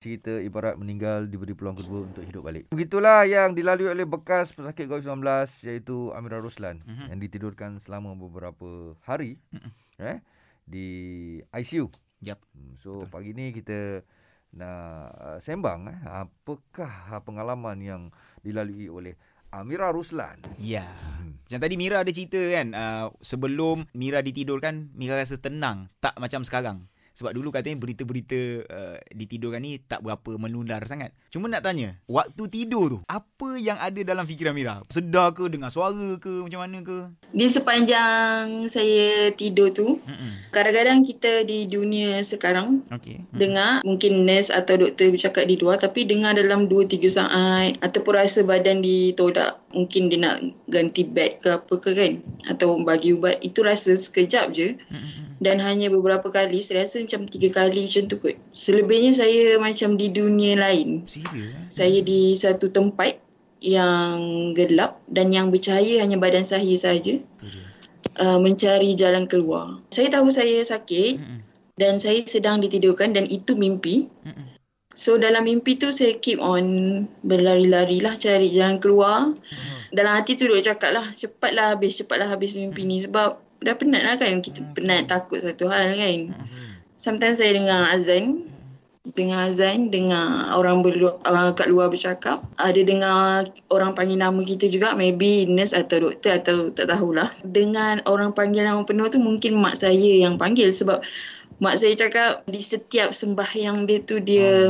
Cerita ibarat meninggal diberi peluang kedua untuk hidup balik. Begitulah yang dilalui oleh bekas pesakit COVID-19 iaitu Amira Roslan mm-hmm. yang ditidurkan selama beberapa hari mm-hmm. eh di ICU. Yep. So Betul. pagi ni kita nak uh, sembang eh apakah pengalaman yang dilalui oleh Amira Ruslan. Ya. Hmm. Macam tadi Mira ada cerita kan uh, sebelum Mira ditidurkan Mira rasa tenang tak macam sekarang. Sebab dulu katanya berita-berita uh, ditidurkan ni tak berapa menular sangat. Cuma nak tanya, waktu tidur tu, apa yang ada dalam fikiran Mira? Sedar ke, dengar suara ke, macam mana ke? Di sepanjang saya tidur tu, Mm-mm. kadang-kadang kita di dunia sekarang okay. dengar, mungkin nurse atau doktor bercakap di luar, tapi dengar dalam 2-3 saat ataupun rasa badan ditodak. Mungkin dia nak ganti bed ke apa ke kan? Atau bagi ubat. Itu rasa sekejap je. Mm-mm dan hanya beberapa kali saya rasa macam tiga kali macam tu kot selebihnya saya macam di dunia lain serius eh? saya di satu tempat yang gelap dan yang bercahaya hanya badan saya saja uh, mencari jalan keluar saya tahu saya sakit Mm-mm. dan saya sedang ditidurkan dan itu mimpi Mm-mm. so dalam mimpi tu saya keep on berlari-lari lah cari jalan keluar Mm-mm. dalam hati tu duk cakap lah cepatlah habis cepatlah habis mimpi Mm-mm. ni sebab dah penat lah kan. Kita hmm. penat takut satu hal kan. Hmm. sometimes saya dengar azan. Dengar azan dengar orang berluar, orang kat luar bercakap. Ada dengar orang panggil nama kita juga maybe nurse atau doktor atau tak tahulah. Dengan orang panggil nama penuh tu mungkin mak saya yang panggil. Sebab mak saya cakap di setiap sembahyang dia tu dia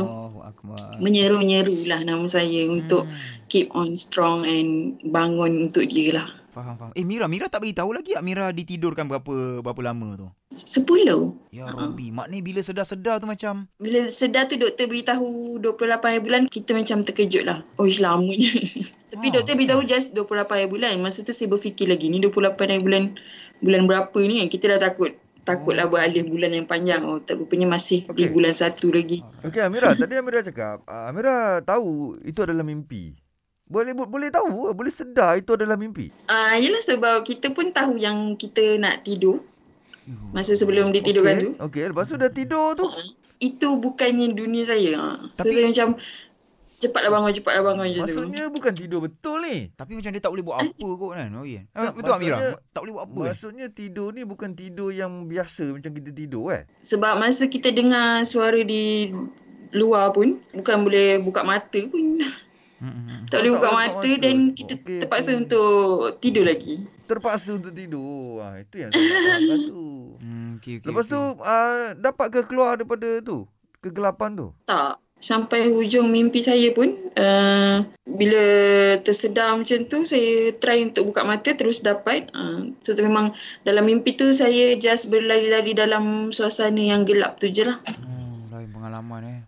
menyeru-nyeru lah nama saya hmm. untuk keep on strong and bangun untuk dia lah Faham, faham. Eh Mira, Mira tak beritahu lagi tak Mira ditidurkan berapa berapa lama tu? Sepuluh. Ya Rabbi, uh-huh. maknanya bila sedar-sedar tu macam? Bila sedar tu doktor beritahu 28 bulan, kita macam terkejut lah. Oh, lamanya. Tapi ah, doktor beritahu just 28 bulan. Masa tu saya berfikir lagi, ni 28 bulan bulan berapa ni kan? Kita dah takut. Takutlah oh. beralih bulan yang panjang. Oh, rupanya masih okay. di bulan satu lagi. Okey Amira, tadi Amira cakap, uh, Amira tahu itu adalah mimpi. Boleh boleh tahu, boleh sedar itu adalah mimpi. Ah, uh, yalah sebab kita pun tahu yang kita nak tidur. Masa sebelum ditidurkan okay. tu. Okey, lepas tu dah tidur tu. Uh, itu bukannya dunia saya. Tapi so, saya macam cepatlah bangun, cepatlah bangun je tu. Maksudnya bukan tidur betul ni. Tapi macam dia tak boleh buat eh? apa kot kan. Oh, yeah. eh, betul Amira? Tak boleh buat apa. Maksudnya eh? tidur ni bukan tidur yang biasa macam kita tidur eh. Sebab masa kita dengar suara di luar pun bukan boleh buka mata pun. Hmm. Tak boleh buka mata dan kita okay, terpaksa okay. untuk tidur lagi. Terpaksa untuk tidur. Wah, itu yang saya nak tu. Hmm, okay, okay, Lepas okay. tu, uh, dapat ke keluar daripada tu? Kegelapan tu? Tak. Sampai hujung mimpi saya pun, uh, bila tersedar macam tu, saya try untuk buka mata terus dapat. Uh, so, memang dalam mimpi tu, saya just berlari-lari dalam suasana yang gelap tu je lah. Hmm, lain pengalaman eh.